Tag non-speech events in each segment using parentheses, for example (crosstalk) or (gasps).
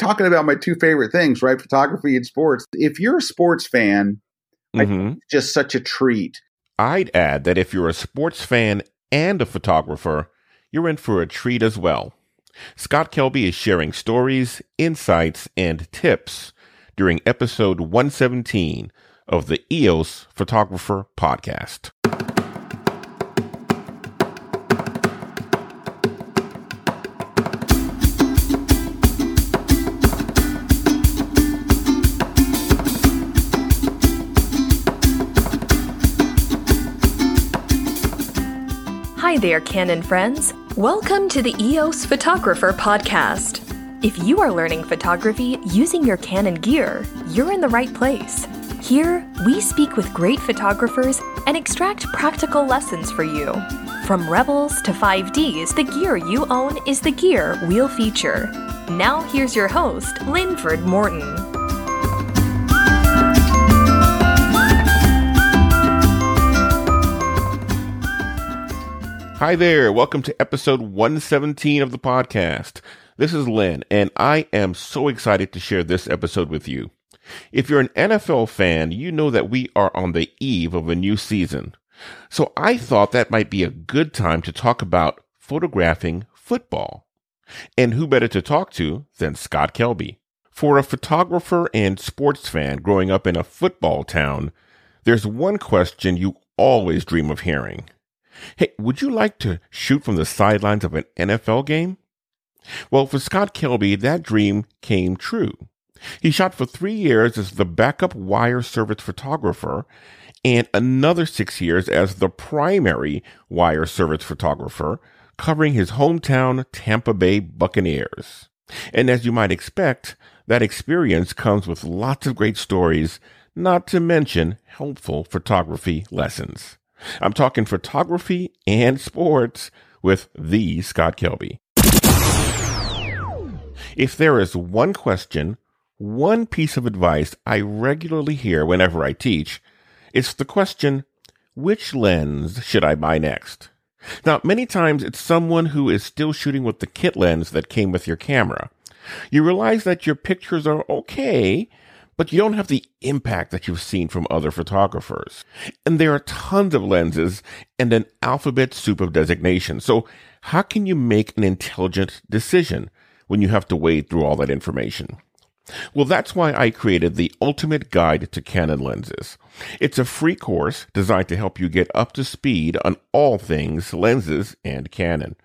talking about my two favorite things, right? Photography and sports. If you're a sports fan, mm-hmm. just such a treat. I'd add that if you're a sports fan and a photographer, you're in for a treat as well. Scott Kelby is sharing stories, insights, and tips during episode 117 of the EOS Photographer Podcast. Hi there, Canon friends. Welcome to the EOS Photographer Podcast. If you are learning photography using your Canon gear, you're in the right place. Here, we speak with great photographers and extract practical lessons for you. From Rebels to 5Ds, the gear you own is the gear we'll feature. Now, here's your host, Linford Morton. Hi there. Welcome to episode 117 of the podcast. This is Lynn, and I am so excited to share this episode with you. If you're an NFL fan, you know that we are on the eve of a new season. So I thought that might be a good time to talk about photographing football. And who better to talk to than Scott Kelby? For a photographer and sports fan growing up in a football town, there's one question you always dream of hearing. Hey, would you like to shoot from the sidelines of an NFL game? Well, for Scott Kelby, that dream came true. He shot for three years as the backup wire service photographer and another six years as the primary wire service photographer, covering his hometown Tampa Bay Buccaneers. And as you might expect, that experience comes with lots of great stories, not to mention helpful photography lessons. I'm talking photography and sports with the Scott Kelby. If there is one question, one piece of advice I regularly hear whenever I teach, it's the question, which lens should I buy next? Now, many times it's someone who is still shooting with the kit lens that came with your camera. You realize that your pictures are okay, but you don't have the impact that you've seen from other photographers. And there are tons of lenses and an alphabet soup of designations. So how can you make an intelligent decision when you have to wade through all that information? Well, that's why I created the Ultimate Guide to Canon Lenses. It's a free course designed to help you get up to speed on all things lenses and Canon.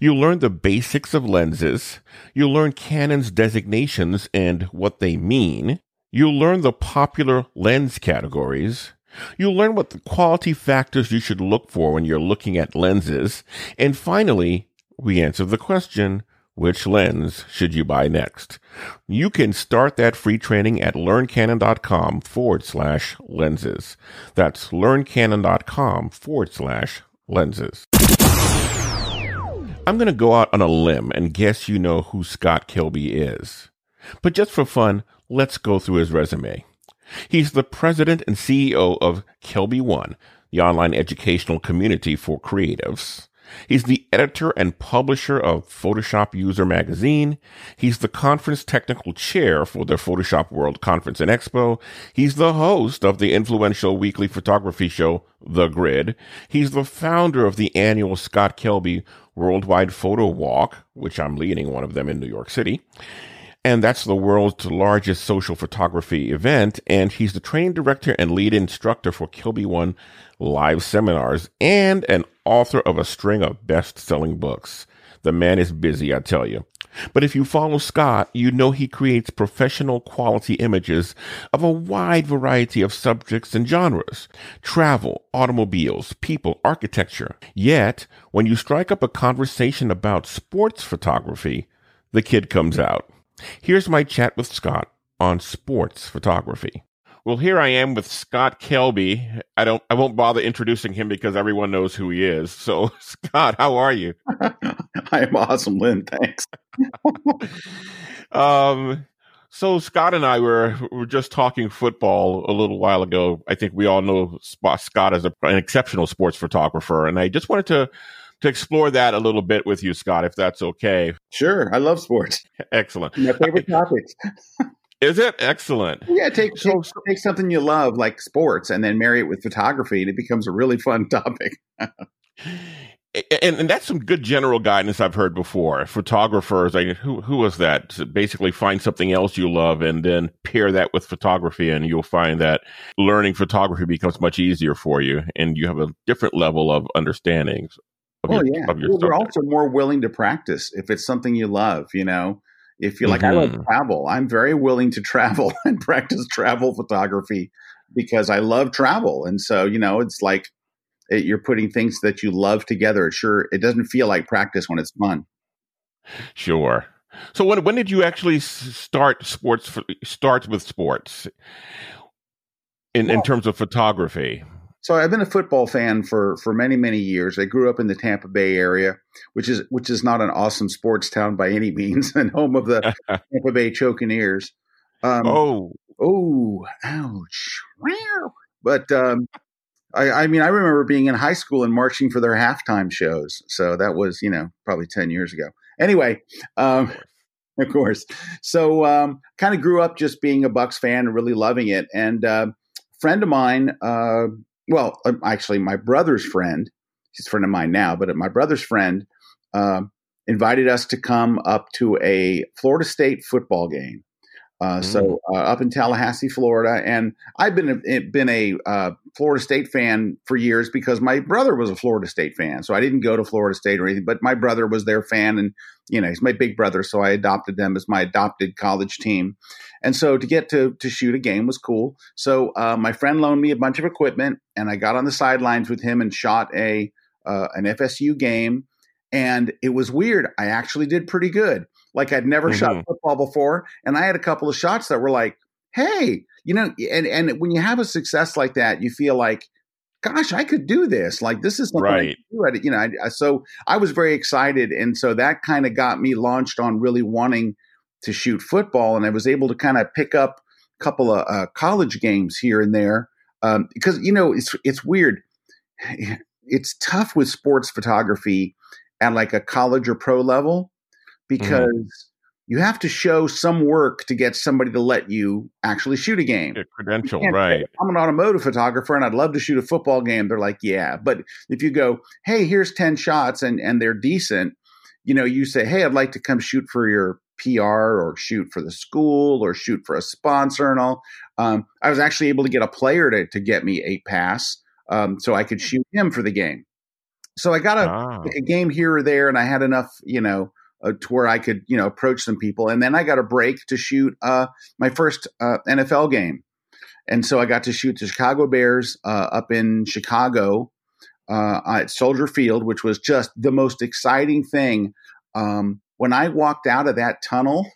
You'll learn the basics of lenses. You'll learn Canon's designations and what they mean. You'll learn the popular lens categories. You'll learn what the quality factors you should look for when you're looking at lenses. And finally, we answer the question, which lens should you buy next? You can start that free training at learncanon.com forward slash lenses. That's learncanon.com forward slash lenses. I'm going to go out on a limb and guess you know who Scott Kelby is. But just for fun, let's go through his resume. He's the president and CEO of Kelby One, the online educational community for creatives. He's the editor and publisher of Photoshop User Magazine. He's the conference technical chair for the Photoshop World Conference and Expo. He's the host of the influential weekly photography show, The Grid. He's the founder of the annual Scott Kelby Worldwide Photo Walk, which I'm leading one of them in New York City and that's the world's largest social photography event. And he's the training director and lead instructor for Kelby One live seminars and an author of a string of best selling books. The man is busy, I tell you. But if you follow Scott, you know he creates professional quality images of a wide variety of subjects and genres. Travel, automobiles, people, architecture. Yet, when you strike up a conversation about sports photography, the kid comes out. Here's my chat with Scott on sports photography. Well, here I am with Scott Kelby. I don't I won't bother introducing him because everyone knows who he is. So, (laughs) Scott, how are you? (laughs) I'm awesome, Lynn. Thanks. (laughs) um so Scott and I were were just talking football a little while ago. I think we all know Scott as a, an exceptional sports photographer, and I just wanted to to explore that a little bit with you, Scott, if that's okay. Sure, I love sports. Excellent. My favorite (laughs) topics. Is it excellent? Yeah, take, so, take, take something you love like sports and then marry it with photography, and it becomes a really fun (laughs) topic. and, and that's some good general guidance I've heard before. Photographers, like who who was that? To basically, find something else you love and then pair that with photography, and you'll find that learning photography becomes much easier for you, and you have a different level of understandings. Of oh your, yeah, well, you're also more willing to practice if it's something you love. You know, if you're like, mm-hmm. I love mm-hmm. travel, I'm very willing to travel (laughs) and practice travel photography because I love travel, and so you know, it's like it, you're putting things that you love together. It sure, it doesn't feel like practice when it's fun. Sure. So when when did you actually start sports? Start with sports in well, in terms of photography. So I've been a football fan for for many many years. I grew up in the Tampa Bay area, which is which is not an awesome sports town by any means, (laughs) and home of the (laughs) Tampa Bay Chokeneers. Um, oh, oh, ouch! But um, I, I, mean, I remember being in high school and marching for their halftime shows. So that was, you know, probably 10 years ago. Anyway, um, of course. (laughs) So um, kind of grew up just being a Bucs fan and really loving it. And uh, a friend of mine, uh, well, um, actually, my brother's friend, he's a friend of mine now, but my brother's friend uh, invited us to come up to a Florida State football game. Uh, mm. So uh, up in Tallahassee, Florida, and I've been a, been a uh, Florida State fan for years because my brother was a Florida State fan. So I didn't go to Florida State or anything, but my brother was their fan, and you know he's my big brother, so I adopted them as my adopted college team. And so to get to to shoot a game was cool. So uh, my friend loaned me a bunch of equipment, and I got on the sidelines with him and shot a uh, an FSU game, and it was weird. I actually did pretty good like I'd never mm-hmm. shot football before. And I had a couple of shots that were like, hey, you know, and, and when you have a success like that, you feel like, gosh, I could do this. Like this is something right. I do. You know, I, so I was very excited. And so that kind of got me launched on really wanting to shoot football. And I was able to kind of pick up a couple of uh, college games here and there. Um, because, you know, it's, it's weird. (sighs) It's tough with sports photography at like a college or pro level Mm-hmm. because mm-hmm. you have to show some work to get somebody to let you actually shoot a game. A credential, right? Say, I'm an automotive photographer and I'd love to shoot a football game. They're like, yeah, but if you go, hey, here's ten shots and and they're decent, you know, you say, hey, I'd like to come shoot for your PR or shoot for the school or shoot for a sponsor and all. Um, I was actually able to get a player to to get me a pass, um, so I could hmm. shoot him for the game. So I got a, ah. like a game here or there, and I had enough, you know, uh, to where I could, you know, approach some people. And then I got a break to shoot uh, my first uh, NFL game. And so I got to shoot the Chicago Bears uh, up in Chicago uh, at Soldier Field, which was just the most exciting thing. Um, when I walked out of that tunnel,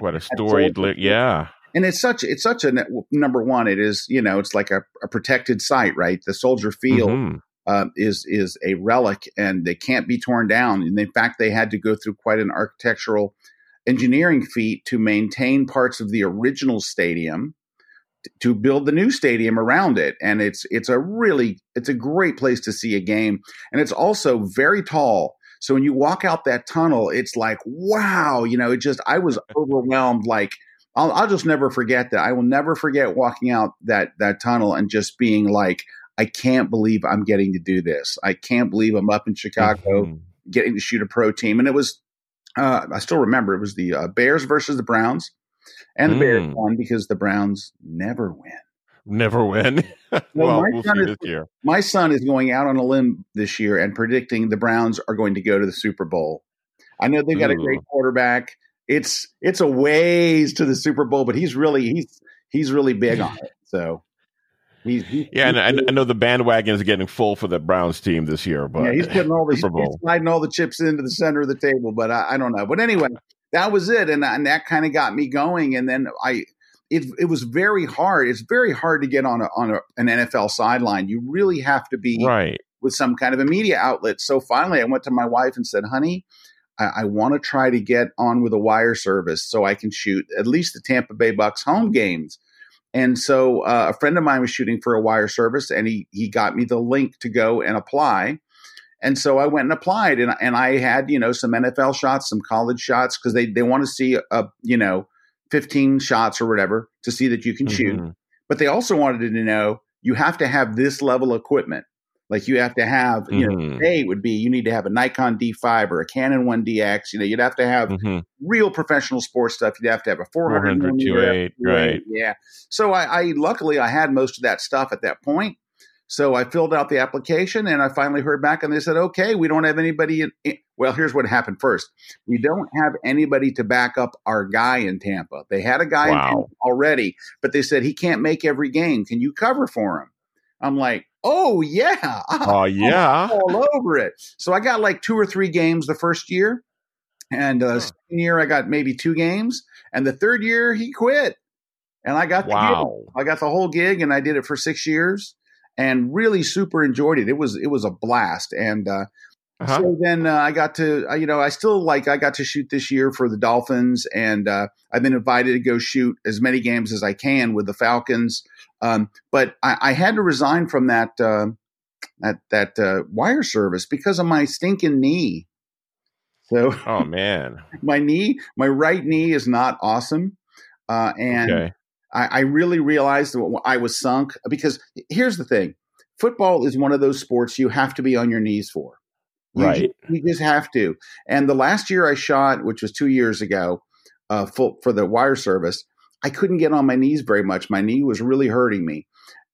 what a (laughs) story! yeah, and it's such it's such a number one. It is you know it's like a, a protected site, right? The Soldier Field. Mm-hmm uh, is is a relic and they can't be torn down. And in fact, they had to go through quite an architectural engineering feat to maintain parts of the original stadium to build the new stadium around it and it's it's a really it's a great place to see a game and it's also very tall so when you walk out that tunnel it's like wow you know it just i was (laughs) overwhelmed like I'll, I'll just never forget that i will never forget walking out that that tunnel and just being like I can't believe I'm getting to do this. I can't believe I'm up in Chicago mm-hmm. getting to shoot a pro team. And it was, uh, I still remember it was the uh, Bears versus the Browns. And the mm. Bears won because the Browns never win. Never win. (laughs) well, well, my, we'll son is, my son is going out on a limb this year and predicting the Browns are going to go to the Super Bowl. I know they've got Ooh. a great quarterback. It's it's a ways to the Super Bowl, but he's really he's he's really big on it. So He's, he's, yeah, he's, and I, know the bandwagon is getting full for the Browns team this year, but yeah, he's putting all the (laughs) he's sliding all the chips into the center of the table. But I, I don't know. But anyway, that was it, and, and that kind of got me going. And then I, it it was very hard. It's very hard to get on a on a, an NFL sideline. You really have to be right with some kind of a media outlet. So finally, I went to my wife and said, "Honey." I, I want to try to get on with a wire service so I can shoot at least the Tampa Bay Bucs home games and so uh, a friend of mine was shooting for a wire service, and he he got me the link to go and apply. And so I went and applied, and and I had you know some NFL shots, some college shots because they they want to see a you know 15 shots or whatever to see that you can mm-hmm. shoot. But they also wanted to know you have to have this level of equipment. Like you have to have, you mm-hmm. know, A would be you need to have a Nikon D5 or a Canon 1DX. You know, you'd have to have mm-hmm. real professional sports stuff. You'd have to have a 400, 400 right? Yeah. So I, I luckily I had most of that stuff at that point. So I filled out the application and I finally heard back and they said, okay, we don't have anybody. In, in, well, here's what happened first. We don't have anybody to back up our guy in Tampa. They had a guy wow. already, but they said he can't make every game. Can you cover for him? I'm like, oh yeah. (laughs) Oh yeah. all over it. So I got like two or three games the first year. And uh, second year I got maybe two games. And the third year he quit. And I got the wow. gig. I got the whole gig and I did it for six years and really super enjoyed it. It was it was a blast. And uh, uh-huh. so then uh, I got to uh, you know I still like I got to shoot this year for the Dolphins, and uh, I've been invited to go shoot as many games as I can with the Falcons. Um, but I, I, had to resign from that uh, that that uh, wire service because of my stinking knee. So, oh man, (laughs) my knee, my right knee is not awesome, and okay. I, I really realized that I was sunk because here's the thing football is one of those sports you have to be on your knees for. You right. Just, you just have to. And the last year I shot, which was two years ago, uh, for, for the wire service, I couldn't get on my knees very much. My knee was really hurting me.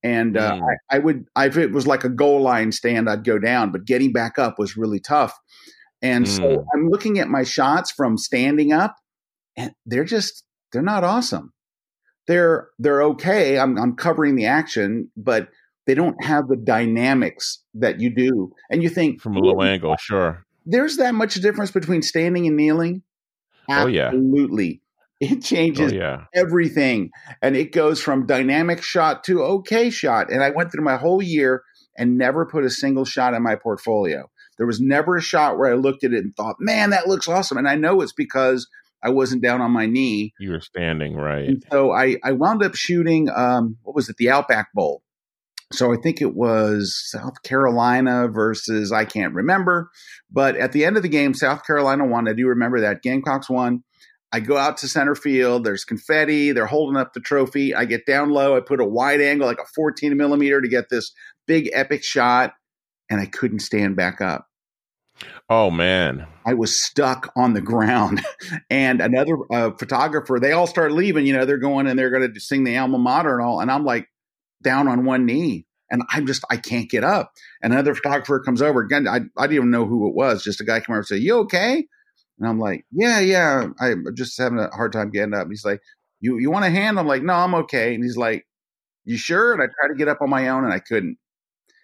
And uh, mm. I, I, would, I, if it was like a goal line stand, I'd go down, but getting back up was really tough. And mm. so I'm looking at my shots from standing up, and they're just, they're not awesome they're they're okay. I'm I'm covering the action, but they don't have the dynamics that you do. And you think from a low angle, sure. There's that much difference between standing and kneeling. Absolutely. Oh, yeah. Absolutely. It changes oh, yeah. everything. And it goes from dynamic shot to okay shot. And I went through my whole year and never put a single shot in my portfolio. There was never a shot where I looked at it and thought, man, that looks awesome. And I know it's because I wasn't down on my knee. You were standing, right. And so I, I wound up shooting, um, what was it, the Outback Bowl. So I think it was South Carolina versus, I can't remember. But at the end of the game, South Carolina won. I do remember that. Gamecocks won. I go out to center field. There's confetti. They're holding up the trophy. I get down low. I put a wide angle, like a 14 millimeter, to get this big epic shot. And I couldn't stand back up. Oh man, I was stuck on the ground, (laughs) and another uh, photographer. They all start leaving. You know, they're going and they're going to sing the alma mater and all, and I'm like down on one knee, and I'm just I can't get up. And another photographer comes over again. I I didn't even know who it was. Just a guy came over and said, "You okay?" And I'm like, "Yeah, yeah. I'm just having a hard time getting up." He's like, "You you want a hand?" I'm like, "No, I'm okay." And he's like, "You sure?" And I tried to get up on my own, and I couldn't.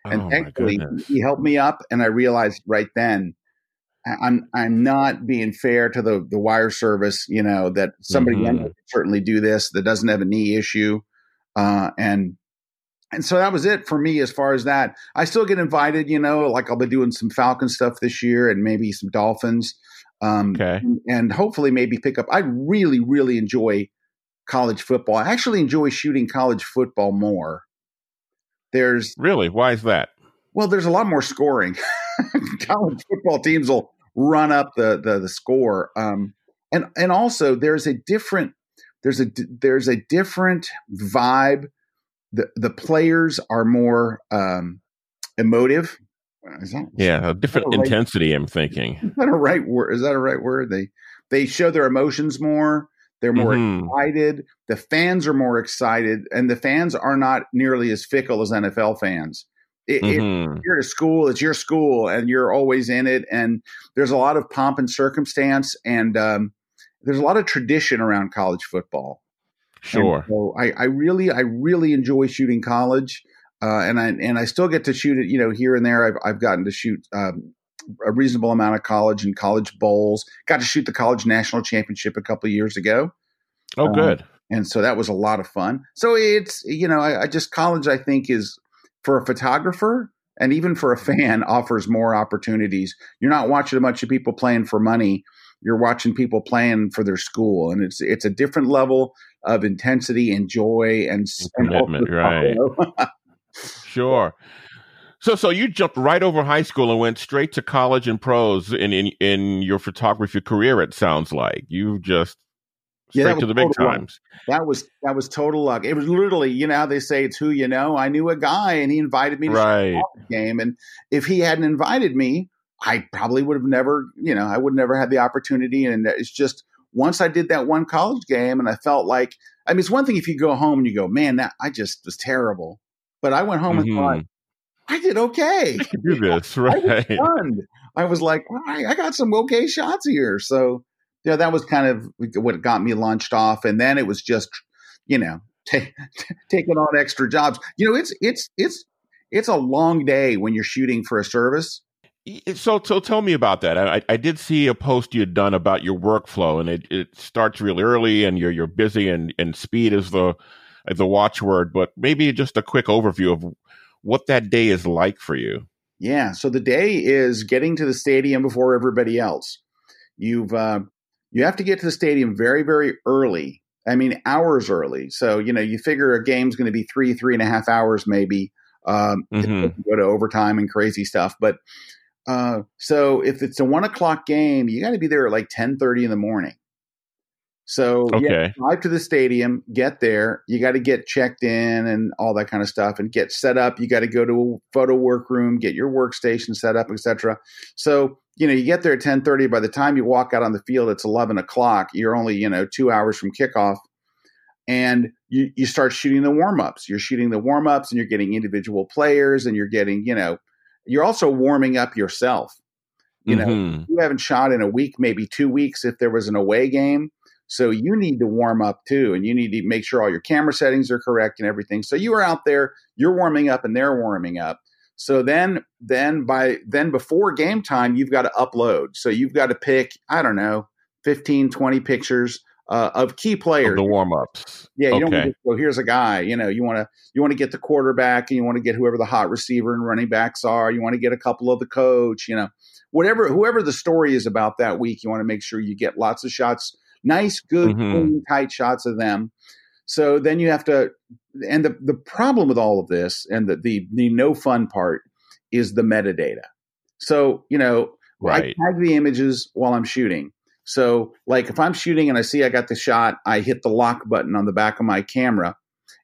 And oh, thankfully, he helped me up, and I realized right then I'm I'm not being fair to the the wire service. You know that somebody mm-hmm. can certainly do this that doesn't have a knee issue, uh, and and so that was it for me as far as that. I still get invited. You know, like I'll be doing some Falcon stuff this year and maybe some Dolphins. Um, okay. And hopefully maybe pick up. I really really enjoy college football. I actually enjoy shooting college football more. There's really why is that? Well, there's a lot more scoring. (laughs) college football teams will run up the the, the score. Um, and and also there's a different there's a there's a different vibe. The the players are more um, emotive. That, yeah, a different a right, intensity. I'm thinking. Is that a right word? Is that a right word? They they show their emotions more. They're more mm-hmm. excited. The fans are more excited, and the fans are not nearly as fickle as NFL fans. It, mm-hmm. it, you're at school, it's your school, and you're always in it. And there's a lot of pomp and circumstance, and um, there's a lot of tradition around college football. Sure. so I, I, really, I really enjoy shooting college, uh, and I and I still get to shoot it. You know, here and there, I've I've gotten to shoot. Um, a reasonable amount of college and college bowls. Got to shoot the college national championship a couple of years ago. Oh, good. Um, and so that was a lot of fun. So it's you know I, I, just college I think is for a photographer and even for a fan (laughs) offers more opportunities. You're not watching a bunch of people playing for money. You're watching people playing for their school, and it's it's a different level of intensity and joy and, and commitment, (laughs) right? (laughs) sure. So, so you jumped right over high school and went straight to college and pros in in, in your photography career. It sounds like you just straight yeah, to the big times. Luck. That was that was total luck. It was literally, you know how they say it's who you know. I knew a guy, and he invited me to right. the game. And if he hadn't invited me, I probably would have never, you know, I would never had the opportunity. And it's just once I did that one college game, and I felt like, I mean, it's one thing if you go home and you go, man, that I just was terrible. But I went home mm-hmm. and thought, I did okay. I do this, right? (laughs) I was, I was like, I, I got some okay shots here. So, yeah, that was kind of what got me launched off. And then it was just, you know, (laughs) t- t- taking on extra jobs. You know, it's, it's, it's, it's a long day when you're shooting for a service. Eh, so, so tell me about that. I, I did see a post you had done about your workflow, and it, it starts really early, and you're you're busy, and, and speed is the the watchword. But maybe just a quick overview of what that day is like for you. Yeah. So the day is getting to the stadium before everybody else. You've uh, you have to get to the stadium very very early. I mean hours early. So you know you figure a game's going to be three three and a half hours maybe. Um, mm-hmm. Go to overtime and crazy stuff, but uh, so if it's a one o'clock game, you got to be there at like ten thirty in the morning. So okay. yeah, drive to the stadium, get there. You got to get checked in and all that kind of stuff, and get set up. You got to go to a photo workroom, get your workstation set up, etc. So you know, you get there at ten thirty. By the time you walk out on the field, it's eleven o'clock. You're only you know two hours from kickoff, and you you start shooting the warm ups. You're shooting the warm ups, and you're getting individual players, and you're getting you know, you're also warming up yourself. You know, mm-hmm. you haven't shot in a week, maybe two weeks if there was an away game so you need to warm up too, and you need to make sure all your camera settings are correct and everything. So you are out there, you're warming up, and they're warming up. So then, then by then before game time, you've got to upload. So you've got to pick, I don't know, 15, 20 pictures uh, of key players. Of the warm ups. Yeah, you okay. don't go, here's a guy. You know, you want to you want to get the quarterback and you want to get whoever the hot receiver and running backs are. You want to get a couple of the coach, you know. Whatever whoever the story is about that week, you want to make sure you get lots of shots nice, good, mm-hmm. clean, tight shots of them. So then you have to, and the, the problem with all of this and the, the, the no fun part is the metadata. So, you know, right. I tag the images while I'm shooting. So, like if I'm shooting and I see I got the shot, I hit the lock button on the back of my camera.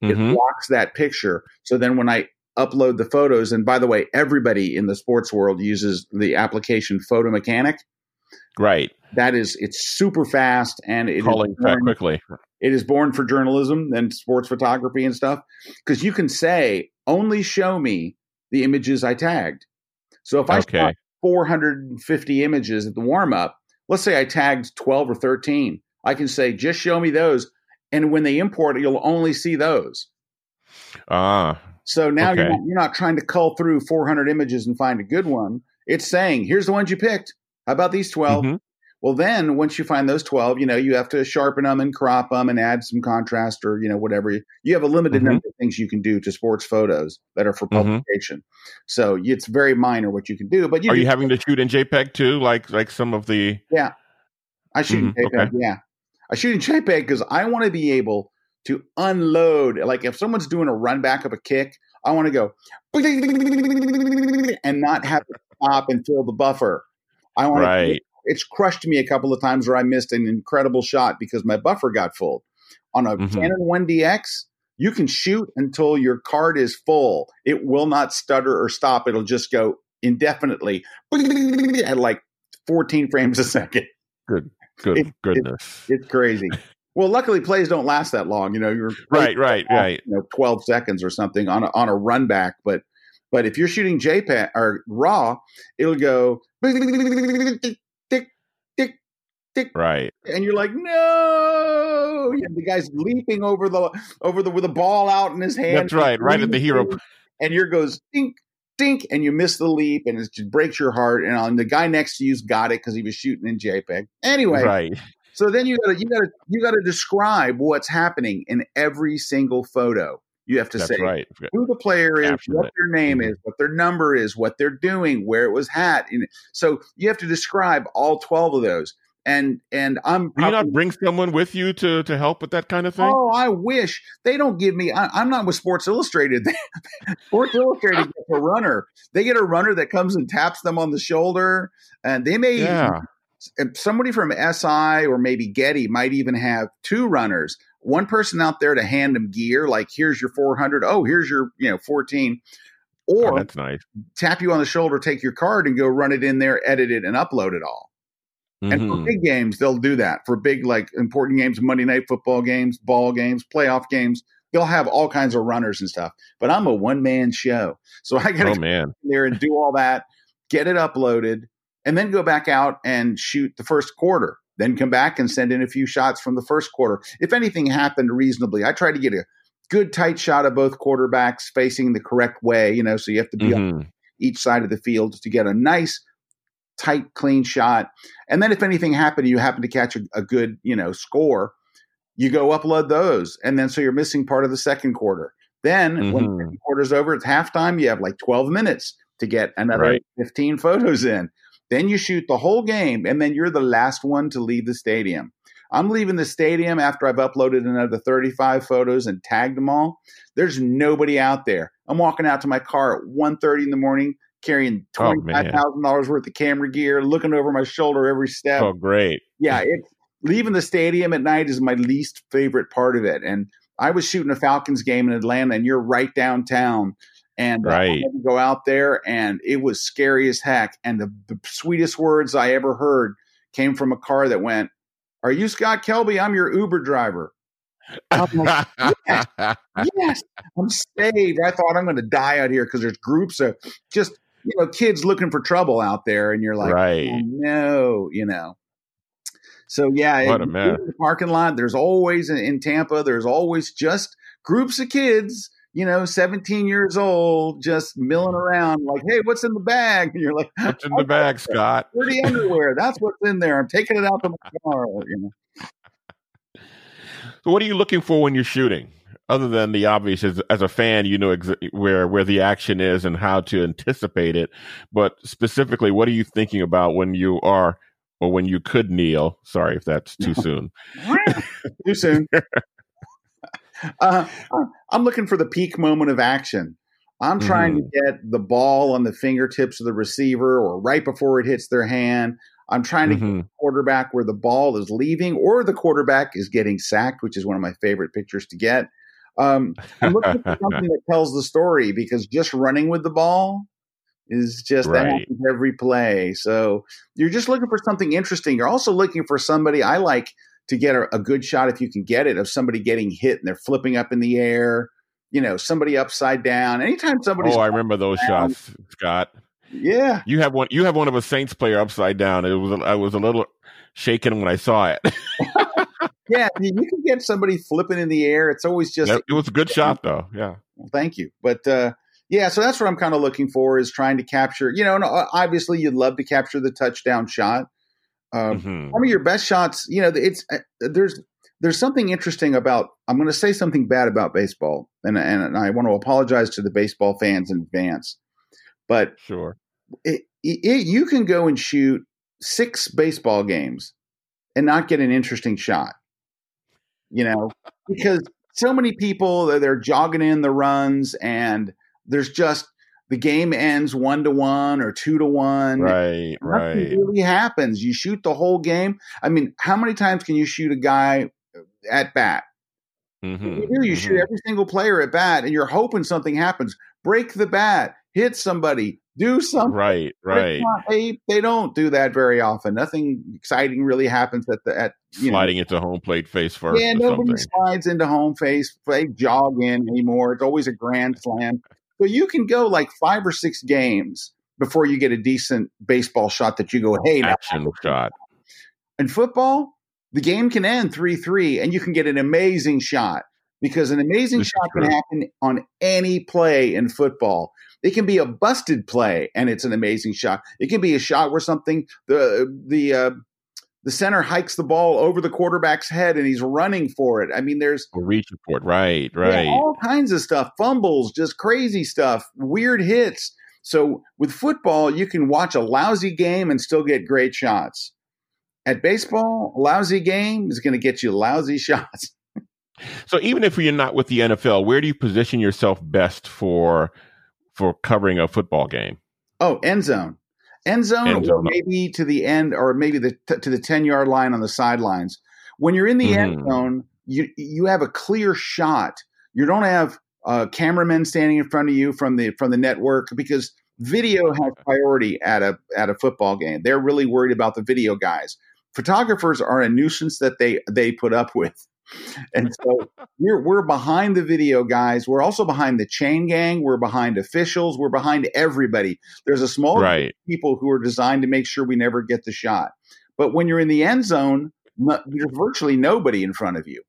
Mm-hmm. It locks that picture. So then when I upload the photos, and by the way, everybody in the sports world uses the application Photo Mechanic. Right. That is, it's super fast and it calling born, quickly. It is born for journalism and sports photography and stuff because you can say only show me the images I tagged. So if I okay. shot 450 images at the warm up, let's say I tagged 12 or 13, I can say just show me those, and when they import it, you'll only see those. Ah. So now okay. you're, not, you're not trying to cull through 400 images and find a good one. It's saying, here's the ones you picked. How about these 12? Mm-hmm. Well, then once you find those 12, you know, you have to sharpen them and crop them and add some contrast or, you know, whatever. You have a limited mm-hmm. number of things you can do to sports photos that are for mm-hmm. publication. Mm-hmm. So it's very minor what you can do. But you are you having to shoot in JPEG too? Like, like some of the. Yeah. I shoot in mm-hmm. JPEG. Okay. Yeah. I shoot in JPEG because I want to be able to unload. Like if someone's doing a run back of a kick, I want to go and not have to stop and fill the buffer. I want right. to it's crushed me a couple of times where I missed an incredible shot because my buffer got full. On a mm-hmm. Canon 1DX, you can shoot until your card is full. It will not stutter or stop. It'll just go indefinitely (laughs) at like 14 frames a second. Good, good, it, goodness. It, it's crazy. Well, luckily plays don't last that long. You know, you're right, right, (laughs) right. You know, 12 seconds or something on a, on a run back. But but if you're shooting JPEG or RAW, it'll go tick, right, and you're like, no, and the guy's leaping over the over the with a ball out in his hand. That's right, right at the hero, and your goes dink, dink, and you miss the leap, and it just breaks your heart. And uh, on the guy next to you's got it because he was shooting in JPEG. Anyway, right. So then you gotta you gotta you gotta describe what's happening in every single photo. You have to That's say right. who the player is, what their name mm-hmm. is, what their number is, what they're doing, where it was hat. And so you have to describe all 12 of those. and and I'm. Do you not bring someone with you to to help with that kind of thing? Oh, I wish they don't give me. I, am not with Sports Illustrated. (laughs) Sports Illustrated gets a runner. They get a runner that comes and taps them on the shoulder, and they may. Yeah. Somebody from SI or maybe Getty might even have two runners. One person out there to hand them gear, like here's your 400. Oh, here's your you know 14 or oh, that's nice. tap you on the shoulder, take your card, and go run it in there, edit it, and upload it all. Mm-hmm. And for mm-hmm. big games, they'll do that. For big, like important games, Monday night football games, ball games, playoff games, they'll have all kinds of runners and stuff. But I'm a one man show. So I got to oh, man. there and do all that, get it uploaded, and then go back out and shoot the first quarter. Then come back and send in a few shots from the first quarter. If anything happened reasonably, I try to get a good tight shot of both quarterbacks facing the correct way, you know, so you have to be mm-hmm. on each side of the field to get a nice tight, clean shot. And then if anything happened, you happen to catch a, a good, you know, score, you go upload those. And then so you're missing part of the second quarter. Then mm-hmm. when the quarter's over, it's halftime, you have like 12 minutes to get another right. 15 photos in. Then you shoot the whole game, and then you're the last one to leave the stadium. I'm leaving the stadium after I've uploaded another 35 photos and tagged them all. There's nobody out there. I'm walking out to my car at 1.30 in the morning, carrying oh, twenty five thousand dollars worth of camera gear, looking over my shoulder every step. Oh, great! Yeah, it's leaving the stadium at night is my least favorite part of it. And I was shooting a Falcons game in Atlanta, and you're right downtown. And right. I go out there, and it was scary as heck. And the, the sweetest words I ever heard came from a car that went, "Are you Scott Kelby? I'm your Uber driver." I'm like, yes, yes, I'm saved. I thought I'm going to die out here because there's groups of just you know kids looking for trouble out there, and you're like, oh, right. oh, no, you know. So yeah, what a mess. The parking lot. There's always in Tampa. There's always just groups of kids you know, 17 years old, just milling around, like, hey, what's in the bag? And you're like, what's in the bag, Scott? Dirty underwear. That's what's in there. I'm taking it out to my car. You know. So, what are you looking for when you're shooting? Other than the obvious, as, as a fan, you know ex- where where the action is and how to anticipate it. But specifically, what are you thinking about when you are, or when you could kneel? Sorry if that's too (laughs) soon. too soon. (laughs) uh, I'm looking for the peak moment of action. I'm trying mm-hmm. to get the ball on the fingertips of the receiver or right before it hits their hand. I'm trying to mm-hmm. get the quarterback where the ball is leaving or the quarterback is getting sacked, which is one of my favorite pictures to get. Um, I'm looking for something (laughs) that tells the story because just running with the ball is just right. every play. So you're just looking for something interesting. You're also looking for somebody I like to get a, a good shot if you can get it of somebody getting hit and they're flipping up in the air. You know, somebody upside down. Anytime somebody. Oh, I remember those down, shots, Scott. Yeah, you have one. You have one of a Saints player upside down. It was. I was a little shaken when I saw it. (laughs) yeah, you can get somebody flipping in the air. It's always just. It was a good shot, though. Yeah. Well, thank you, but uh, yeah, so that's what I'm kind of looking for is trying to capture. You know, and uh, obviously you'd love to capture the touchdown shot. Um, mm-hmm. Some of your best shots. You know, it's uh, there's there's something interesting about. I'm going to say something bad about baseball, and and I want to apologize to the baseball fans in advance. But sure, it, it, you can go and shoot six baseball games and not get an interesting shot. You know, because so many people they're jogging in the runs, and there's just the game ends one to one or two to one. Right, right. Nothing right. Really happens. You shoot the whole game. I mean, how many times can you shoot a guy at bat? Mm-hmm, you do. You mm-hmm. shoot every single player at bat, and you're hoping something happens. Break the bat, hit somebody, do something. Right, right. They they don't do that very often. Nothing exciting really happens at the at sliding know. into home plate face first. Yeah, nobody something. slides into home face. They jog in anymore. It's always a grand slam. So you can go like five or six games before you get a decent baseball shot that you go, hey, action shot. In football, the game can end three three, and you can get an amazing shot because an amazing this shot can happen on any play in football. It can be a busted play, and it's an amazing shot. It can be a shot where something the the uh, the center hikes the ball over the quarterback's head and he's running for it. I mean, there's a reach report, right, right, yeah, all kinds of stuff, fumbles, just crazy stuff, weird hits. So with football, you can watch a lousy game and still get great shots. At baseball, a lousy game is going to get you lousy (laughs) shots. So even if you're not with the NFL, where do you position yourself best for for covering a football game? Oh, end zone, end zone, End zone. maybe to the end, or maybe the to the ten yard line on the sidelines. When you're in the end Mhm. zone, you you have a clear shot. You don't have uh, cameramen standing in front of you from the from the network because video has priority at a at a football game. They're really worried about the video guys. Photographers are a nuisance that they they put up with. And so we're we're behind the video guys. We're also behind the chain gang. We're behind officials. We're behind everybody. There's a small group of people who are designed to make sure we never get the shot. But when you're in the end zone, there's virtually nobody in front of you.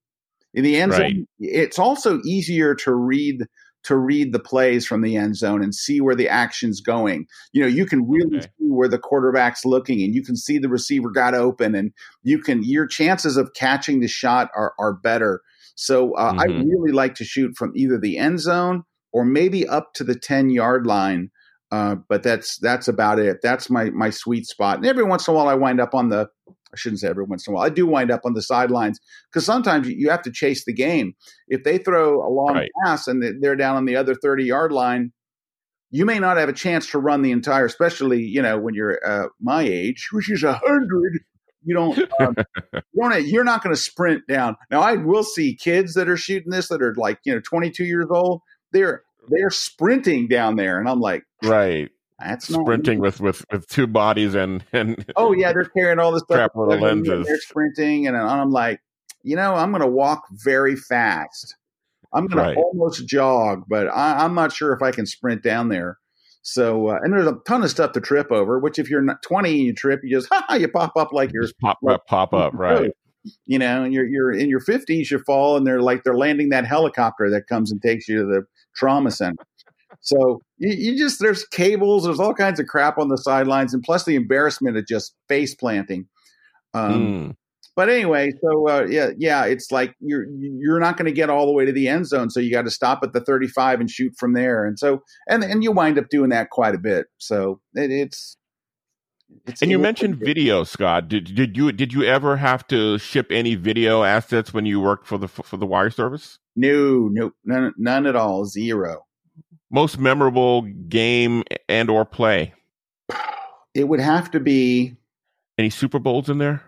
In the end Right. zone, it's also easier to read to read the plays from the end zone and see where the action's going. You know, you can really Okay. see where the quarterback's looking and you can see the receiver got open and you can your chances of catching the shot are are better. So uh, I Mhm. really like to shoot from either the end zone or maybe up to the 10 yard line. Uh, but that's that's about it. That's my my sweet spot. And every once in a while I wind up on the I shouldn't say every once in a while. I do wind up on the sidelines because sometimes you- have to chase the game. If they throw a long Right. pass and they- they're down on the other 30 yard line, you may not have a chance to run the entire, especially, you know, when you're uh, my age, which is a hundred. You don't, um, (laughs) you don't, you're not going to sprint down. Now, I will see kids that are shooting this that are like, you know, 22 years old. They're, they're sprinting down there. And I'm like, Right. That's not Sprinting with, with, with two bodies and, and oh yeah, they're carrying all this stuff. Crap little lenses. They're sprinting, and I'm like, you know, I'm going to walk very fast. I'm going Right. to almost jog, but I, I'm not sure if I can sprint down there. So, uh, and there's a ton of stuff to trip over. Which, if you're not 20 and you trip, you just ha, ha, you pop up like you're just pop up, pop up. (laughs) Right. you know, and you're you're in your 50s, you fall, and they're like they're landing that helicopter that comes and takes you to the trauma center. So you, you just there's cables, there's all kinds of crap on the sidelines, and plus the embarrassment of just face planting. Um, Mm. But anyway, so uh, yeah, yeah, it's like you're you're not going to get all the way to the end zone, so you got to stop at the 35 and shoot from there, and so and and you wind up doing that quite a bit. So it, it's. It's And you mentioned video, Scott. Did did you did you ever have to ship any video assets when you worked for the for the wire service? No, no, none, none at all. Zero. Most memorable game and or play? It would have to be Any Super Bowls in there?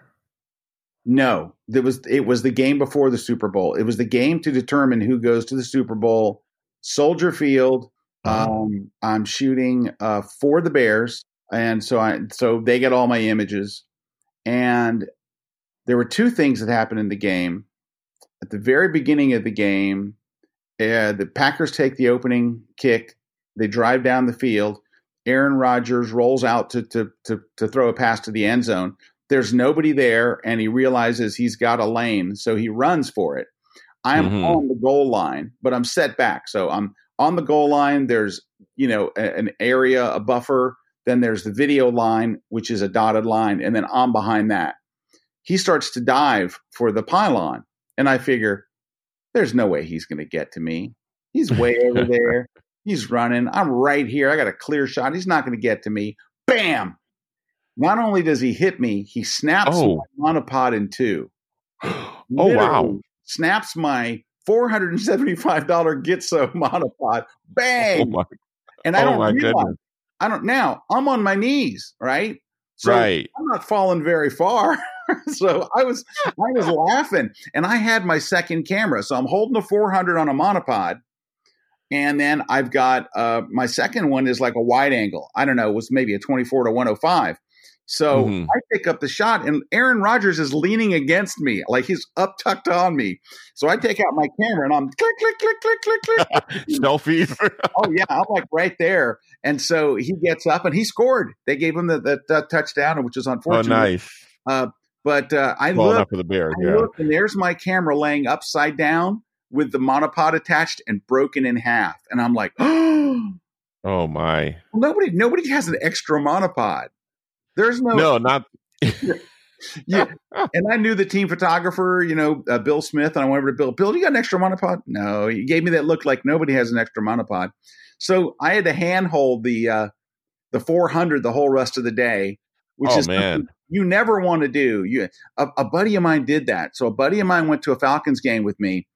no. There was it was the game before the Super Bowl. It was the game to determine who goes to the Super Bowl. Soldier Field. Oh. Um, I'm shooting uh, for the Bears, and so I so they get all my images. And there were two things that happened in the game. At the very beginning of the game, uh, the Packers take the opening kick. They drive down the field. Aaron Rodgers rolls out to to to, to throw a pass to the end zone. There's nobody there, and he realizes he's got a lane, so he runs for it. I am Mhm. on the goal line, but I'm set back, so I'm on the goal line. There's you know a- an area, a buffer. Then there's the video line, which is a dotted line, and then I'm behind that. He starts to dive for the pylon, and I figure there's no way he's going to get to me. He's way over (laughs) there. He's running. I'm right here. I got a clear shot. He's not going to get to me. Bam! Not only does he hit me, he snaps Oh. my monopod in two. (gasps) oh wow! Snaps my four hundred and seventy-five dollar Gitzo (laughs) monopod. Oh, Bang! Oh my, and I oh don't realize. goodness! I don't now. I'm on my knees, right? So right. I'm not falling very far. (laughs) (laughs) so I was I was laughing, and I had my second camera, so I'm holding a 400 on a monopod, and then I've got uh, my second one is like a wide angle. I don't know, it was maybe a 24 to 105. So Mhm. I pick up the shot, and Aaron Rodgers is leaning against me, like he's up tucked on me. So I take out my camera, and I'm click click click click click click. (laughs) Selfies. (laughs) oh yeah, I'm like right there. And so he gets up and he scored. They gave him the, the, the touchdown, which is oh, unfortunate. nice. Uh, but uh, I Well look, for the Bears. I Yeah. look, and there's my camera laying upside down with the monopod attached and broken in half. And I'm like, oh, (gasps) Oh my. nobody, nobody has an extra monopod. There's no, No, not. (laughs) yeah. And I knew the team photographer, you know, uh, Bill Smith, and I went over to Bill. Bill, do you got an extra monopod? No, he gave me that look like nobody has an extra monopod. So I had to handhold the uh, the 400 the whole rest of the day, which Oh is man. You never want to do. You a, a buddy of mine did that. So a buddy of mine went to a Falcons game with me,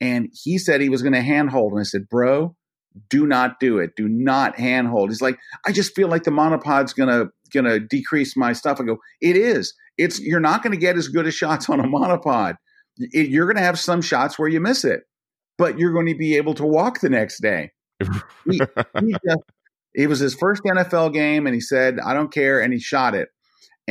and he said he was going to handhold, and I said, "Bro, do not do it. Do not handhold." He's like, "I just feel like the monopod's gonna gonna decrease my stuff." I go, "It is. It's you're not going to get as good as shots on a monopod. It, you're going to have some shots where you miss it, but you're going to be able to walk the next day." (laughs) he, he just, it was his first NFL game, and he said, "I don't care," and he shot it.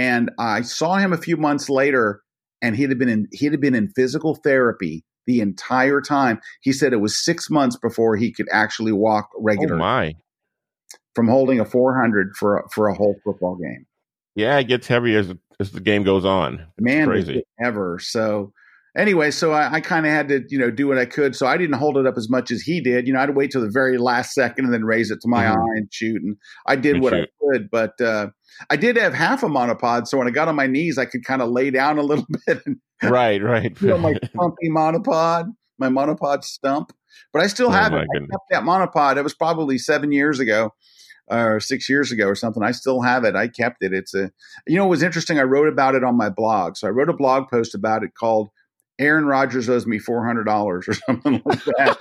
And I saw him a few months later, and he'd have been in he'd have been in physical therapy the entire time. He said it was six months before he could actually walk oh, regularly. Oh my! From holding a 400 for a, for a whole football game. Yeah, it gets heavier as as the game goes on. It's Man, crazy ever. So anyway, so I, I kind of had to, you know, do what I could. So I didn't hold it up as much as he did. You know, I'd wait till the very last second and then raise it to my Mhm. eye and shoot. And I did what shoot. I could, but uh, I did have half a monopod. So when I got on my knees, I could kind of lay down a little (laughs) bit and right, right. feel my (laughs) stumpy monopod, my monopod stump. But I still Oh, have it. I kept that monopod. It was probably seven years ago. Or six years ago, or something. I still have it. I kept it. It's a, you know, it was interesting. I wrote about it on my blog. So I wrote a blog post about it called Aaron Rodgers owes me four hundred dollars or something like that.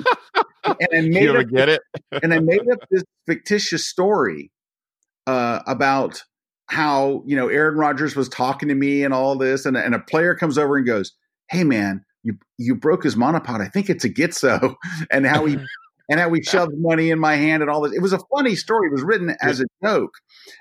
and I (laughs) made you ever up, get it? and I made up this fictitious story uh, about how you know Aaron Rodgers was talking to me and all this, and, and a player comes over and goes, "Hey man, you you broke his monopod. I think it's a Gitzo," (laughs) and how he and how he (laughs) shoved money in my hand and all this. It was a funny story. It was written as a joke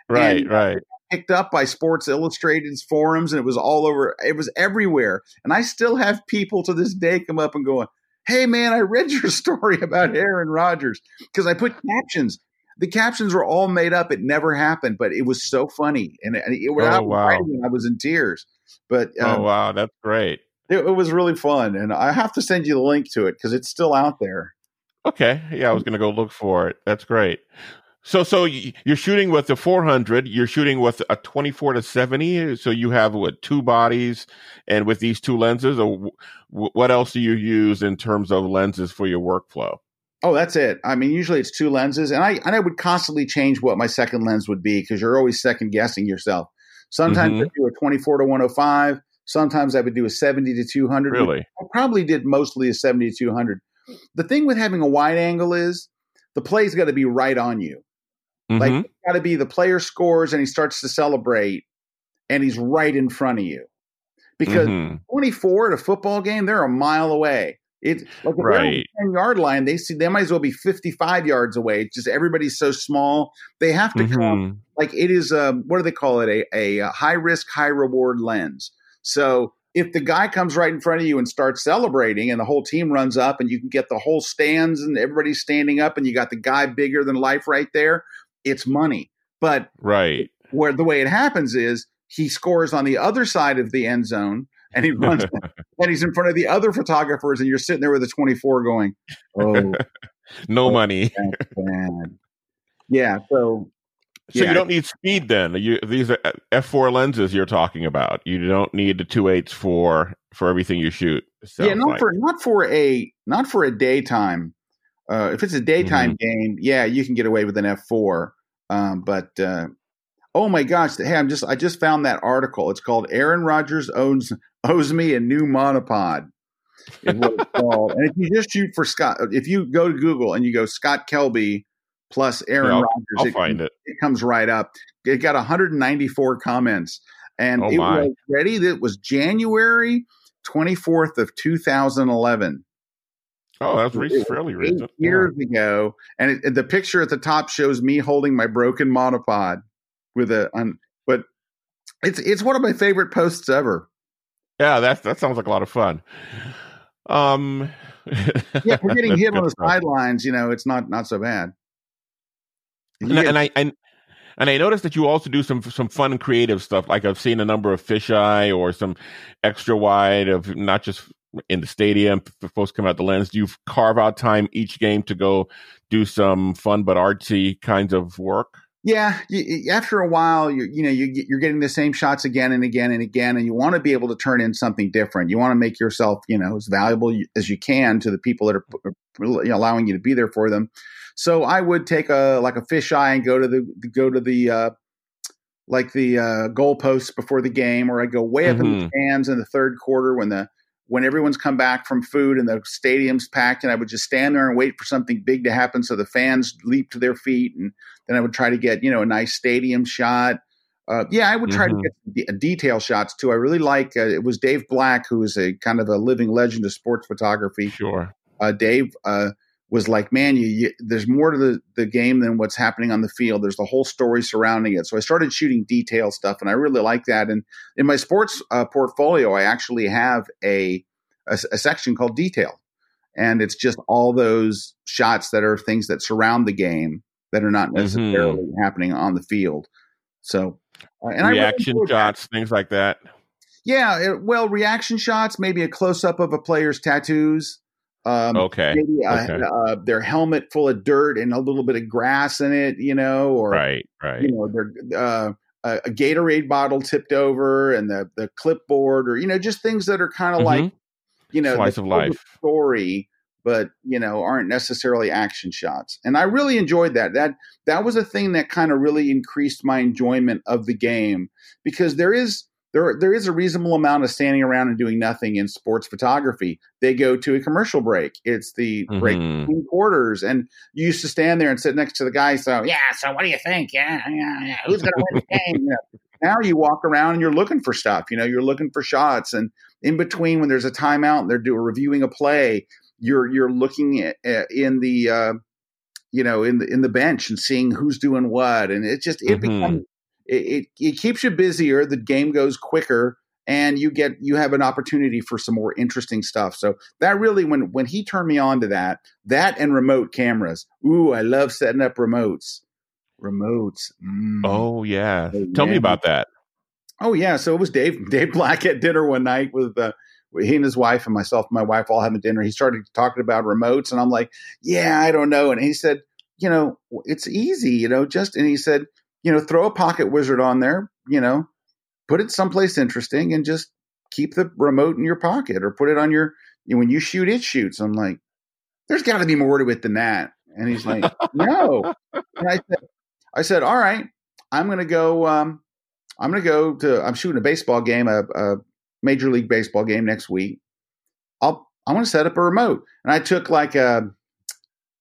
Right, And- right. Picked up by Sports Illustrated's forums, and it was all over. It was everywhere, and I still have people to this day come up and go, "Hey, man, I read your (laughs) story about Aaron Rodgers because I put captions. The captions were all made up. It never happened, but it was so funny, and it, it, when I Oh, was wow. writing, I was in tears. But um, oh wow, that's great. it, it was really fun, and I have to send you the link to it because it's still out there. Okay, yeah, I was going to go look for it. That's great. So, so you're shooting with the 400. You're shooting with a 24 to 70. So you have what two bodies, and with these two lenses, or what else do you use in terms of lenses for your workflow? Oh, that's it. I mean, usually it's two lenses, and I and I would constantly change what my second lens would be because you're always second guessing yourself. Sometimes Mhm. I do a 24 to 105. Sometimes I would do a 70 to 200. Really? I probably did mostly a 70 to 200. The thing with having a wide angle is the play's got to be right on you. Like Mhm. it's got to be the player scores and he starts to celebrate, and he's right in front of you. Because Mhm. 24 at a football game, they're a mile away. It like if they're on the Right. 10 yard line, they see they might as well be 55 yards away. It's just everybody's so small. They have to come Mhm. like it is um what do they call it? A, a high risk, high reward lens. So if the guy comes right in front of you and starts celebrating and the whole team runs up and you can get the whole stands and everybody's standing up and you got the guy bigger than life right there, it's money. But Right. where the way it happens is he scores on the other side of the end zone and he runs (laughs) and he's in front of the other photographers and you're sitting there with a 24 going oh (laughs) no Oh. money. yeah so So yeah. you don't need speed then. You, these are uh, f4 lenses you're talking about. You don't need the two eights for for everything you shoot. yeah not like. for not for a not for a daytime uh if it's a daytime Mm-hmm. game yeah you can get away with an f4 um but uh oh my gosh hey i'm just i just found that article. It's called aaron rodgers owns owes me a new monopod is what it's called. And if you just shoot for scott if you go to google and you go scott kelby plus aaron Yeah, rodgers I'll it, find it. it comes right up. It got 194 comments and Oh, it was ready that was january 24th of 2011 Oh, that's re- fairly recent. Yeah. years ago, and it, the picture at the top shows me holding my broken monopod with a. But it's it's one of my favorite posts ever. Yeah, that that sounds like a lot of fun. Um, (laughs) Yeah, for getting hit on the stuff. sidelines, you know, it's not not so bad. And, and I and and I noticed that you also do some some fun creative stuff. Like I've seen a number of fisheye or some extra wide of not just in the stadium. If folks come out the lens, do you carve out time each game to go do some fun but artsy kinds of work? Yeah, you, after a while, you you know you, you're getting the same shots again and again and again, and you want to be able to turn in something different. You want to make yourself you know as valuable as you can to the people that are you know, allowing you to be there for them. So I would take a like a fisheye and go to the go to the uh, like the uh, goalposts before the game, or I go way up mm-hmm. in the mm-hmm. stands in the third quarter when the when everyone's come back from food and the stadium's packed, and I would just stand there and wait for something big to happen so the fans leap to their feet, and then I would try to get you know a nice stadium shot. Uh, yeah, I would try mm-hmm. to get de- detail shots too. I really like uh, it was Dave Black, who is a kind of a living legend of sports photography. Sure, uh, Dave uh, was like, man, you, you, there's more to the, the game than what's happening on the field. There's the whole story surrounding it. So I started shooting detail stuff, and I really like that. And in my sports uh, portfolio, I actually have a, a, a section called detail, and it's just all those shots that are things that surround the game that are not mm-hmm. necessarily mm-hmm. happening on the field. So, uh, and reaction really shots, that. things like that. Yeah, it, well, reaction shots, maybe a close up of a player's tattoos. Um, okay. Maybe a, okay. Uh, their helmet full of dirt and a little bit of grass in it, you know, or right, right. You know, their uh, a, a, Gatorade bottle tipped over and the the clipboard, or you know, just things that are kind of mm-hmm. like, you know, slice of life story, but you know, aren't necessarily action shots. And I really enjoyed that. That that was a thing that kind of really increased my enjoyment of the game because there is there there is a reasonable amount of standing around and doing nothing in sports photography. They go to a commercial break. It's the mm-hmm. break between quarters, and you used to stand there and sit next to the guy. So yeah, so what do you think? Yeah, yeah, yeah. Who's going to win the (laughs) game? You know, now you walk around and you're looking for stuff. You know, you're looking for shots, and in between when there's a timeout and they're doing reviewing a play, you're you're looking at, uh, in the uh, you know in the in the bench and seeing who's doing what, and it just it mm-hmm. becomes it, it, keeps you busier. The game goes quicker, and you get you have an opportunity for some more interesting stuff. So that really when when he turned me on to that, that and remote cameras. Ooh, I love setting up remotes. Remotes. Mm. Oh yeah, oh, tell me about that. Oh yeah, so it was Dave Dave Black at dinner one night with uh, he and his wife and myself and my wife all having dinner. He started talking about remotes, and I'm like, yeah, I don't know. And he said, you know, it's easy, you know, just and he said, you know, throw a pocket wizard on there, you know, put it someplace interesting and just keep the remote in your pocket or put it on your, you know, when you shoot, it shoots. I'm like, there's got to be more to it than that. And he's like, (laughs) no. And I said, I said, all right, I'm going to go, um, I'm going to go to, I'm shooting a baseball game, a, a major league baseball game next week. I'll, I want to set up a remote. And I took like a,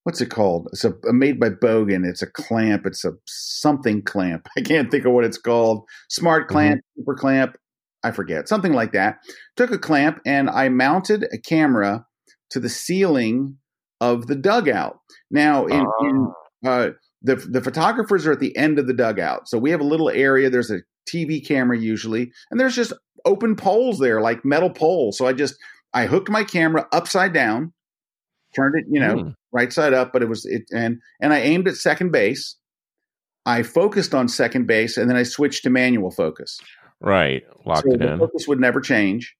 what's it called? It's a, made by Bogen. It's a clamp. It's a something clamp. (laughs) I can't think of what it's called. Smart mm-hmm. clamp, mm-hmm. super clamp. I forget something like that. Took a clamp and I mounted a camera to the ceiling of the dugout. Now, in, in ah. uh, the the photographers are at the end of the dugout, so we have a little area. There's a TV camera usually, and there's just open poles there, like metal poles. So I just I hooked my camera upside down, turned it, you know, mm right side up, but it was it and and I aimed at second base. I focused on second base and then I switched to manual focus. Right. Locked so it in. Focus would never change.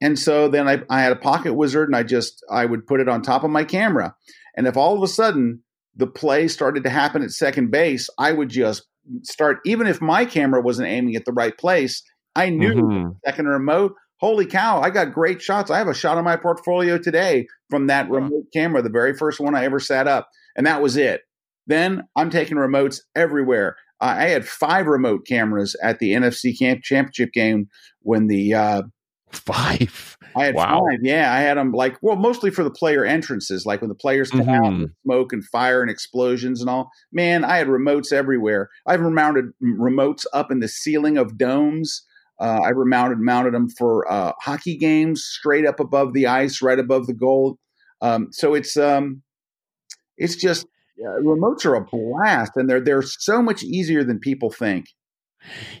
And so then I, I had a pocket wizard and I just I would put it on top of my camera. And if all of a sudden the play started to happen at second base, I would just start even if my camera wasn't aiming at the right place, I knew mm-hmm. second remote holy cow, I got great shots. I have a shot on my portfolio today from that remote camera, the very first one I ever set up. And that was it. Then I'm taking remotes everywhere. Uh, I had five remote cameras at the NFC Camp Championship game when the uh, five. I had wow. five. Yeah, I had them like well, mostly for the player entrances, like when the players come mm-hmm. out, and smoke and fire and explosions and all. Man, I had remotes everywhere. I've mounted remotes up in the ceiling of domes. Uh, I remounted mounted them for uh, hockey games, straight up above the ice, right above the goal. Um, so it's um, it's just uh, remotes are a blast, and they're they're so much easier than people think.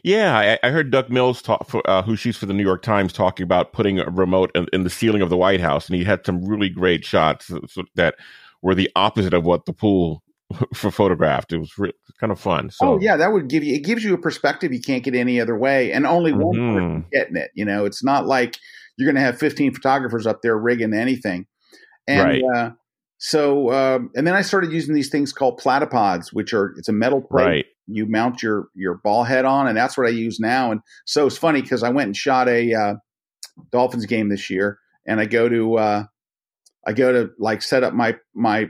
Yeah, I, I heard Doug Mills talk, for, uh, who shoots for the New York Times, talking about putting a remote in, in, the ceiling of the White House, and he had some really great shots that were the opposite of what the pool (laughs) for photographed. It was re- kind of fun. So. Oh yeah, that would give you it gives you a perspective you can't get any other way, and only one mm-hmm. person getting it. You know, it's not like you're going to have 15 photographers up there rigging anything. And right. uh, so, um, and then I started using these things called platypods, which are it's a metal plate. Right. You mount your your ball head on, and that's what I use now. And so it's funny because I went and shot a uh, Dolphins game this year, and I go to uh, I go to like set up my my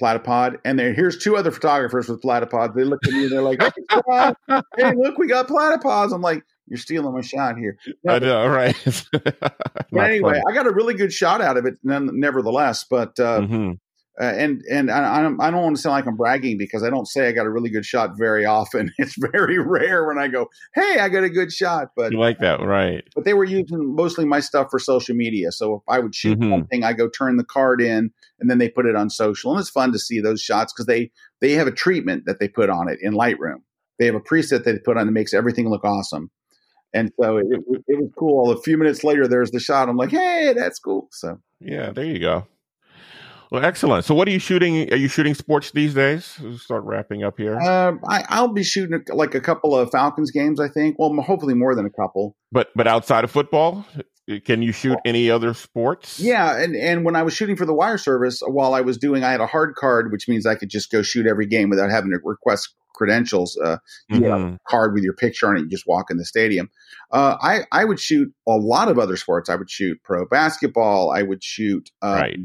platypod, and there here's two other photographers with platypods. They look at me and they're like, "Hey, hey look, we got platypods." I'm like, "You're stealing my shot here." No, I know, right? (laughs) but anyway, fun. I got a really good shot out of it, nevertheless. But uh, mm-hmm. Uh, and and I, I don't want to sound like I'm bragging because I don't say I got a really good shot very often. (laughs) It's very rare when I go, "Hey, I got a good shot." But you like that, right? But they were using mostly my stuff for social media. So if I would shoot mm-hmm. something, I go turn the card in, and then they put it on social, and it's fun to see those shots because they they have a treatment that they put on it in Lightroom. They have a preset that they put on that makes everything look awesome. And so it, it, it was cool. A few minutes later, there's the shot. I'm like, "Hey, that's cool." So yeah, there you go. Well, excellent. So, what are you shooting? Are you shooting sports these days? We'll start wrapping up here. Um, I, will be shooting like a couple of Falcons games. I think. Well, hopefully more than a couple. But but outside of football, can you shoot any other sports? Yeah, and and when I was shooting for the wire service, while I was doing, I had a hard card, which means I could just go shoot every game without having to request credentials. Uh, you mm-hmm. have a card with your picture on it. You just walk in the stadium. Uh, I I would shoot a lot of other sports. I would shoot pro basketball. I would shoot. Um, right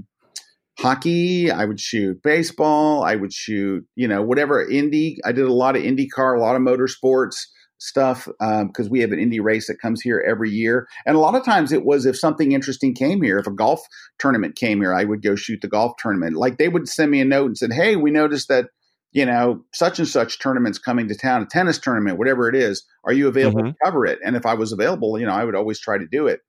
hockey. I would shoot baseball. I would shoot, you know, whatever Indy. I did a lot of IndyCar, a lot of motorsports stuff because um, we have an Indy race that comes here every year. And a lot of times it was if something interesting came here, if a golf tournament came here, I would go shoot the golf tournament. Like they would send me a note and said, "Hey, we noticed that." You know, such and such tournaments coming to town, a tennis tournament, whatever it is. Are you available mm-hmm. to cover it? And if I was available, you know, I would always try to do it.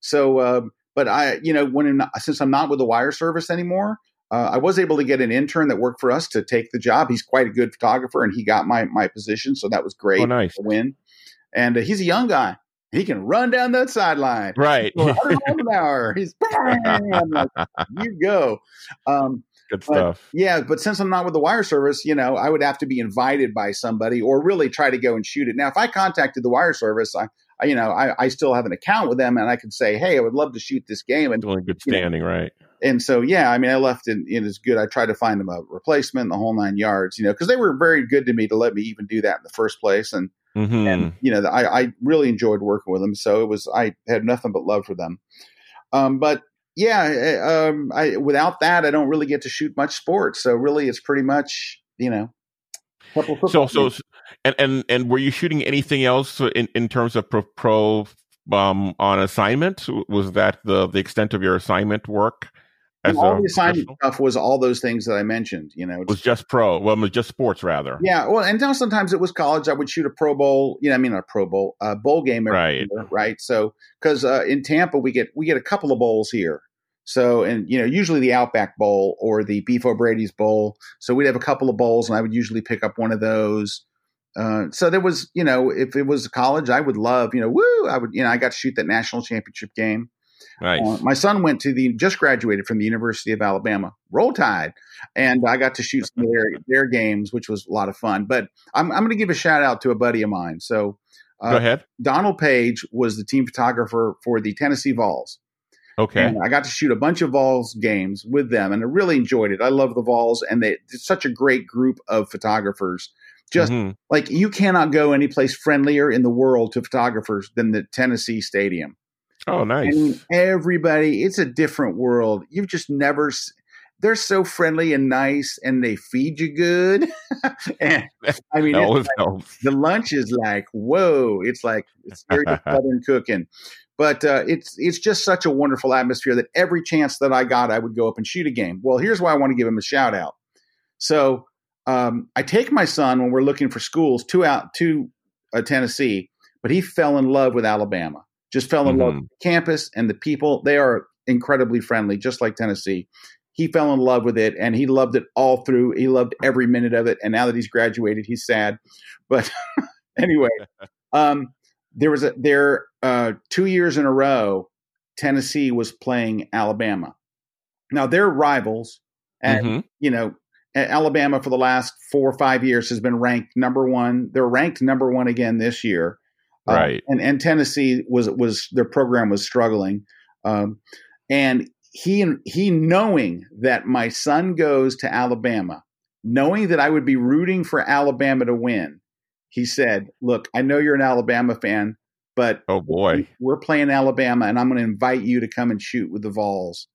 So, um, but I, you know, when in, since I'm not with the wire service anymore, uh, I was able to get an intern that worked for us to take the job. He's quite a good photographer, and he got my my position, so that was great. Oh, nice win. And uh, he's a young guy. He can run down that sideline. Right. miles an hour. He's (laughs) like, you go. Um, Good stuff. But, yeah, but since I'm not with the wire service, you know, I would have to be invited by somebody or really try to go and shoot it. Now, if I contacted the wire service, I, you know, I, I still have an account with them and I can say, hey, I would love to shoot this game. And doing good standing, know, right? And so, yeah, I mean, I left it, it is good. I tried to find them a replacement, the whole nine yards, you know, because they were very good to me to let me even do that in the first place. And, mm-hmm. and you know, I, I really enjoyed working with them. So it was, I had nothing but love for them. Um, but yeah, eh, um, I, without that, I don't really get to shoot much sports. So really, it's pretty much, you know, so so and and and were you shooting anything else in in terms of pro, pro um on assignment? Was that the the extent of your assignment work? all the assignment stuff was all those things that I mentioned. You know, it was just pro. Well, it was just sports rather. Yeah. Well, and now sometimes it was college. I would shoot a Pro Bowl. You know, I mean a Pro Bowl, a bowl game right. Year, right. So because uh, in Tampa we get we get a couple of bowls here. So, and you know, usually the Outback Bowl or the Beef O'Brady's Bowl. So we'd have a couple of bowls, and I would usually pick up one of those. Uh, so there was, you know, if it was college, I would love, you know, woo, I would, you know, I got to shoot that national championship game. Nice. Uh, my son went to the just graduated from the University of Alabama, Roll Tide, and I got to shoot some of their (laughs) their games, which was a lot of fun. But I'm I'm going to give a shout out to a buddy of mine. So uh, go ahead. Donald Page was the team photographer for the Tennessee Vols. Okay. And I got to shoot a bunch of Vols games with them and I really enjoyed it. I love the Vols and they it's such a great group of photographers. Just mm-hmm. like you cannot go any place friendlier in the world to photographers than the Tennessee Stadium. Oh, nice. And everybody, it's a different world. You've just never they're so friendly and nice and they feed you good. (laughs) and (laughs) I mean, like, the lunch is like, whoa, it's like it's very southern (laughs) cooking. But uh, it's it's just such a wonderful atmosphere that every chance that I got, I would go up and shoot a game. Well, here's why I want to give him a shout out. So um, I take my son when we're looking for schools to out to uh, Tennessee, but he fell in love with Alabama. Just fell in mm-hmm. love with the campus and the people. They are incredibly friendly, just like Tennessee. He fell in love with it, and he loved it all through. He loved every minute of it. And now that he's graduated, he's sad. But (laughs) anyway, um, there was a there uh, two years in a row, Tennessee was playing Alabama. Now they're rivals, and mm-hmm. you know Alabama for the last four or five years has been ranked number one. They're ranked number one again this year, uh, right? Uh, and and Tennessee was was their program was struggling, um, and he he knowing that my son goes to Alabama, knowing that I would be rooting for Alabama to win, he said, "Look, I know you're an Alabama fan, but oh boy, we're playing Alabama, and I'm going to invite you to come and shoot with the Vols."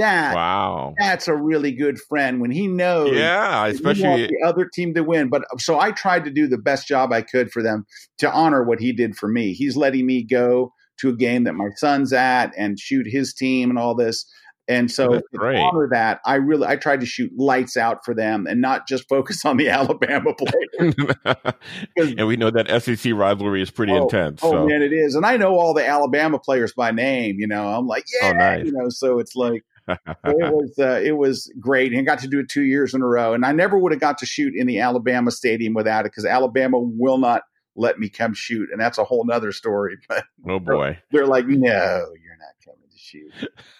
That wow, that's a really good friend when he knows. Yeah, especially the other team to win. But uh, so I tried to do the best job I could for them to honor what he did for me. He's letting me go to a game that my son's at and shoot his team and all this. And so to honor that, I really I tried to shoot lights out for them and not just focus on the (laughs) Alabama players. (laughs) and we know that SEC rivalry is pretty oh, intense. Oh so. man, it is. And I know all the Alabama players by name. You know, I'm like, oh, yeah, oh, nice. you know. So it's like it (laughs) was uh, it was great, and got to do it two years in a row. And I never would have got to shoot in the Alabama stadium without it because Alabama will not let me come shoot, and that's a whole nother story. (laughs) But oh boy, they're like, no, you're not coming to shoot.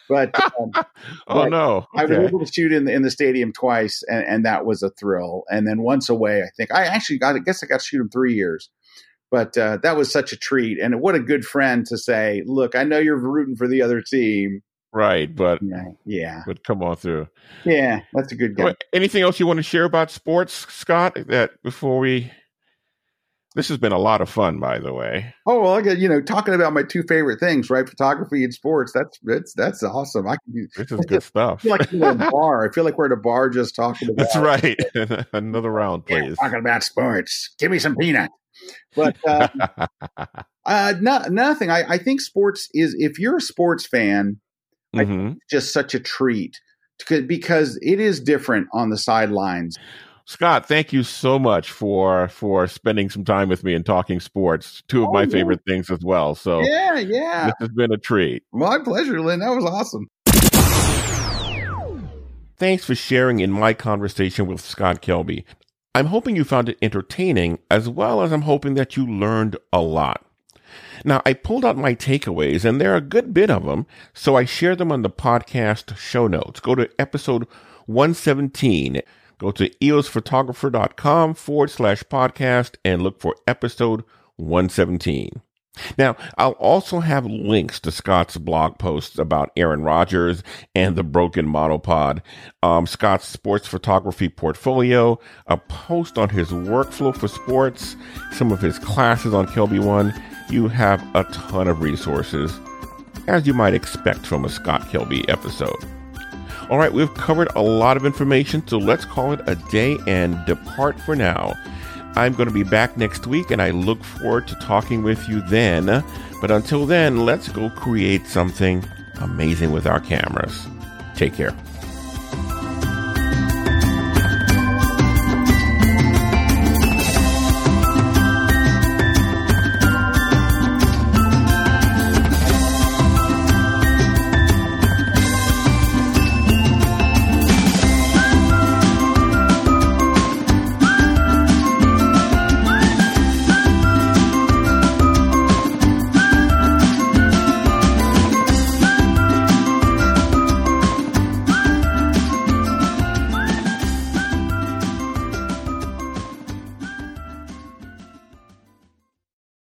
But um, (laughs) oh but no, okay. I was able to shoot in the in the stadium twice, and, and that was a thrill. And then once away, I think I actually got. I guess I got to shoot him three years. But uh, that was such a treat, and what a good friend to say, "Look, I know you're rooting for the other team, Right, but yeah, yeah, but come on through. Yeah, that's a good guy. Anything else you want to share about sports, Scott? That before we, this has been a lot of fun, by the way. Oh well, I got you know talking about my two favorite things, right? Photography and sports. That's that's that's awesome. I can. This is good stuff. I feel like we're at a bar. I feel like we're at a bar just talking (laughs) about. That's right. (laughs) Another (laughs) round, please. Yeah, talking about sports. Give me some peanut. But uh, uh, no, nothing. I, I think sports is if you're a sports fan Mm-hmm. just such a treat because it is different on the sidelines. Scott, thank you so much for for spending some time with me and talking sports. Two of oh, my yeah. favorite things as well. So yeah, yeah, this has been a treat. My pleasure, Lynn. That was awesome. Thanks for sharing in my conversation with Scott Kelby. I'm hoping you found it entertaining as well as I'm hoping that you learned a lot. Now, I pulled out my takeaways, and there are a good bit of them, so I share them on the podcast show notes. Go to episode 117. Go to eosphotographer.com forward slash podcast and look for episode 117. Now, I'll also have links to Scott's blog posts about Aaron Rodgers and the broken monopod, um, Scott's sports photography portfolio, a post on his workflow for sports, some of his classes on Kelby One, you have a ton of resources, as you might expect from a Scott Kelby episode. All right, we've covered a lot of information, so let's call it a day and depart for now. I'm going to be back next week, and I look forward to talking with you then. But until then, let's go create something amazing with our cameras. Take care.